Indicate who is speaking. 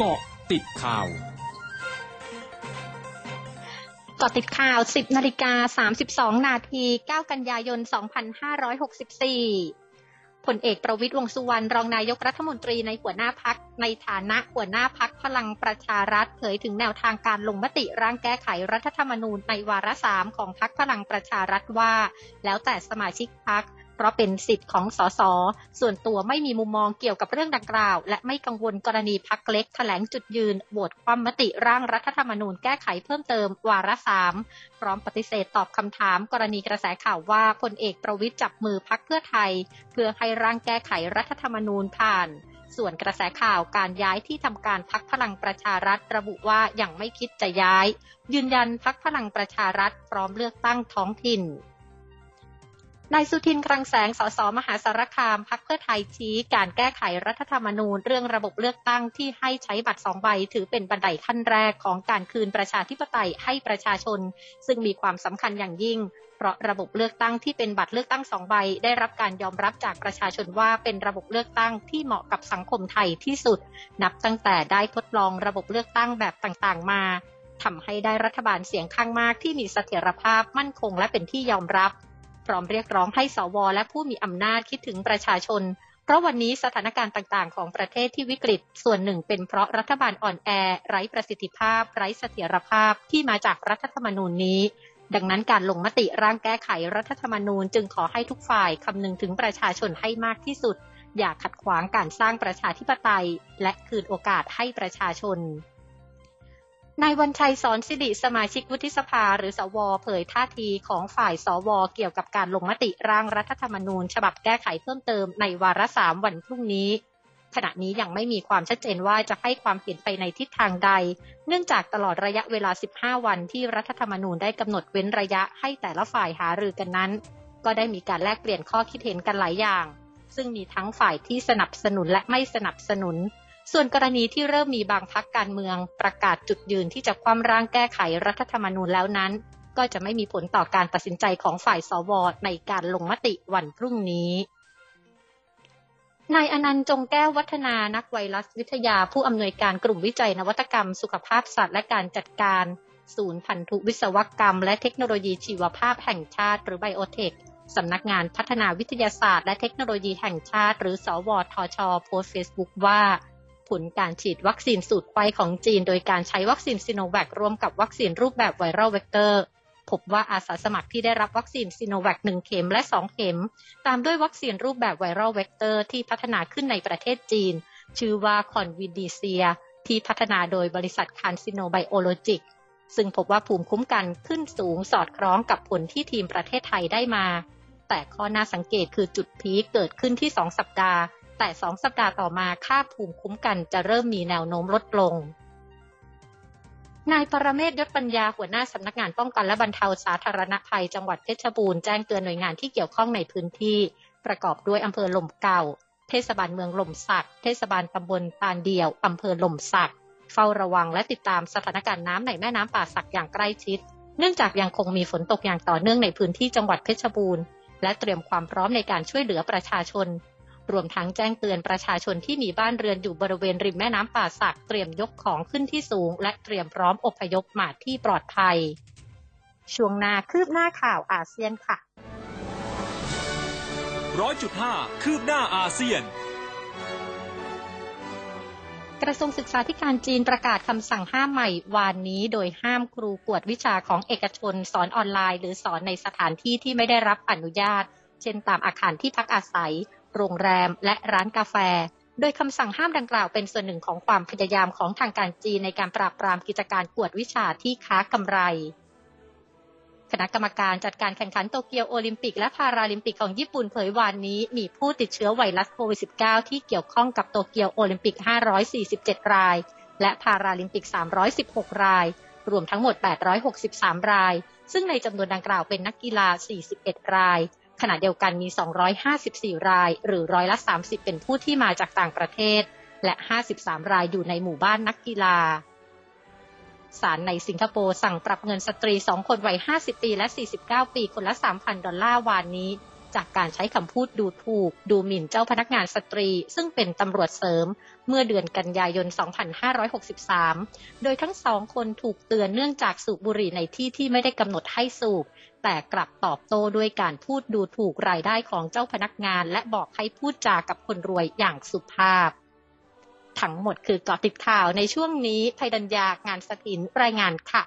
Speaker 1: เกาะติดข่าว
Speaker 2: กาะติดข่าว 10นาฬิกา32 นาที 9 กันยายน 2564 ผลเอกประวิตรวงสุวรรณ รองนายกรัฐมนตรีในหัวหน้าพัก ในฐานะหัวหน้าพักพลังประชารัฐ เผยถึงแนวทางการลงมติร่างแก้ไขรัฐธรรมนูญในวาระสามของพักพลังประชารัฐว่า แล้วแต่สมาชิกพัก เพราะเป็นสิทธิ์ของสส ส่วนตัวไม่มีมุมมองเกี่ยวกับเรื่องดังกล่าว และไม่กังวลกรณีพักเล็กแถลงจุดยืนโหวตความมติร่างรัฐธรรมนูญแก้ไขเพิ่มเติมวาระสามพร้อมปฏิเสธตอบคำถาม กรณีกระแสข่าวว่าพลเอกประวิทย์จับมือพักเพื่อไทย เพื่อให้ร่างแก้ไขรัฐธรรมนูญผ่านส่วนกระแสข่าวการย้ายที่ทำการพักพลังประชารัฐระบุว่ายังไม่คิดจะย้าย ยืนยันพักพลังประชารัฐพร้อมเลือกตั้งท้องถิ่น นายสุทินคลังแสง สส มหาสารคาม พักเพื่อไทยชี้ การแก้ไขรัฐธรรมนูญ เรื่องระบบเลือกตั้งที่ให้ใช้บัตรสองใบ ถือเป็นบันไดขั้นแรกของการคืนประชาธิปไตยให้ประชาชน ซึ่งมีความสำคัญอย่างยิ่ง เพราะระบบเลือกตั้งที่เป็นบัตรเลือกตั้งสองใบ ได้รับการยอมรับจากประชาชนว่าเป็นระบบเลือกตั้งที่เหมาะกับสังคมไทยที่สุด นับตั้งแต่ได้ทดลองระบบเลือกตั้งแบบต่างๆ มาทำให้ได้รัฐบาลเสียงข้างมากที่มีเสถียรภาพมั่นคงและเป็นที่ยอมรับ พร้อมเรียกร้องให้สวและผู้มีอำนาจคิดถึงประชาชน เพราะวันนี้สถานการณ์ต่างๆ ของประเทศที่วิกฤต ส่วนหนึ่งเป็นเพราะรัฐบาลอ่อนแอ ไร้ประสิทธิภาพ ไร้เสถียรภาพที่มาจากรัฐธรรมนูญนี้ ดังนั้นการลงมติร่างแก้ไขรัฐธรรมนูญจึงขอให้ทุกฝ่ายคำนึงถึงประชาชนให้มากที่สุด อย่าขัดขวางการสร้างประชาธิปไตย และคืนโอกาสให้ประชาชน นายวันชัยสอนสิริสมาชิกวุฒิสภาหรือสวเผยท่าทีของฝ่ายสวเกี่ยวกับการลงมติร่างรัฐธรรมนูญ ฉบับแก้ไขเพิ่มเติมในวาระสามวันพรุ่งนี้ ขณะนี้ยังไม่มีความชัดเจนว่าจะให้ความเห็นไปในทิศทางใด เนื่องจากตลอดระยะเวลา 15 วันที่รัฐธรรมนูญได้กำหนดเว้นระยะให้แต่ละฝ่ายหารือกันนั้น ก็ได้มีการแลกเปลี่ยนข้อคิดเห็นกันหลายอย่าง ซึ่งมีทั้งฝ่ายที่สนับสนุนและไม่สนับสนุน ส่วนกรณีที่เริ่มมีบางพักการเมืองประกาศจุดยืนที่จะคว่ำร่างแก้ไขรัฐธรรมนูญแล้วนั้น ก็จะไม่มีผลต่อการตัดสินใจของฝ่ายสวในการลงมติวันพรุ่งนี้นายอนันต์จงแก้ววัฒนานักไวรัสวิทยาผู้อำนวยการกลุ่มวิจัยนวัตกรรม สุขภาพสัตว์และการจัดการ ศูนย์พันธุวิศวกรรม และเทคโนโลยีชีวภาพแห่งชาติ หรือไบโอเทคสำนักงานพัฒนาวิทยาศาสตร์และเทคโนโลยีแห่งชาติ หรือสวทช โพสเฟซบุ๊กว่า ผลการฉีดวัคซีนสูตรไขว้ของจีน โดยการใช้วัคซีนซิโนแวคร่วมกับวัคซีนรูปแบบ viral vector พบว่าอาสาสมัครที่ได้รับวัคซีนซิโนแวคหนึ่งเข็มและ2เข็ม ตามด้วยวัคซีนรูปแบบ viral vector ที่พัฒนาขึ้นในประเทศจีน ชื่อว่า Convidecia ที่พัฒนาโดยบริษัท CanSino Biologics ซึ่งพบว่าภูมิคุ้มกันขึ้นสูงสอดคล้องกับผลที่ทีมประเทศไทยได้มา แต่ข้อน่าสังเกตคือจุด peak เกิดขึ้นที่ 2 สัปดาห์ แต่สองสัปดาห์ต่อมาค่าภูมิคุ้มกันจะเริ่มมีแนวโน้มลดลง นายปรเมศยศปัญญาหัวหน้าสำนักงานป้องกันและบรรเทาสาธารณภัยจังหวัดเพชรบูรณ์แจ้งเตือนหน่วยงานที่เกี่ยวข้องในพื้นที่ ประกอบด้วยอำเภอหล่มเก่า เทศบาลเมืองหล่มสัก เทศบาลตำบลตาลเดียวอำเภอหล่มสัก เฝ้าระวังและติดตามสถานการณ์น้ำในแม่น้ำป่าสักอย่างใกล้ชิด เนื่องจากยังคงมีฝนตกอย่างต่อเนื่องในพื้นที่จังหวัดเพชรบูรณ์และเตรียมความพร้อมในการช่วยเหลือประชาชน รวมทั้งแจ้งเตือนประชาชนที่มีบ้านเรือนอยู่บริเวณริมแม่น้ำป่าสักเตรียมยกของขึ้นที่สูง และเตรียมพร้อมอพยพมาที่ปลอดภัย ช่วงนาคืบหน้าข่าวอาเซียนค่ะ
Speaker 1: ร้อยจุดห้าคืบหน้าอาเซียน
Speaker 2: กระทรวงศึกษาธิการจีนประกาศคำสั่งห้ามใหม่วานนี้ โดยห้ามครูกวดวิชาของเอกชน สอนออนไลน์ หรือสอนในสถานที่ที่ไม่ได้รับอนุญาต เช่นตามอาคารที่พักอาศัย โรงแรม และร้านกาแฟ โดยคำสั่งห้ามดังกล่าวเป็นส่วนหนึ่งของความพยายามของทางการจีนในการปราบปรามกิจการกวดวิชาที่ค้ากำไร คณะกรรมการจัดการแข่งขันโตเกียวโอลิมปิกและพาราลิมปิกของญี่ปุ่นเผยวานนี้ มีผู้ติดเชื้อไวรัสโควิด -19 ที่เกี่ยวข้องกับโตเกียวโอลิมปิก 547 ราย และพาราลิมปิก 316 ราย รวมทั้งหมด 863 รายซึ่งในจำนวนดังกล่าวเป็นนักกีฬา 41 ราย ขณะเดียวกันมี 254 ราย หรือร้อยละ 30 เป็นผู้ที่มาจากต่างประเทศ และ 53 รายอยู่ในหมู่บ้านนักกีฬาศาลในสิงคโปร์สั่งปรับเงินสตรี 2 คนวัย 50 ปี และ 49 ปี คนละ 3,000 ดอลลาร์วานนี้ จากการใช้คำพูดดูถูก ดูหมิ่นเจ้าพนักงานสตรี ซึ่งเป็นตำรวจเสริม เมื่อเดือนกันยายน 2563 โดยทั้งสองคนถูกเตือนเนื่องจากสูบบุหรี่ในที่ที่ไม่ได้กำหนดให้สูบ แต่กลับตอบโต้ด้วยการพูดดูถูกรายได้ของเจ้าพนักงาน และบอกให้พูดจากับคนรวยอย่างสุภาพ ทั้งหมดคือเกาะติดข่าวในช่วงนี้ไทยดัญญางานสถินรายงานค่ะ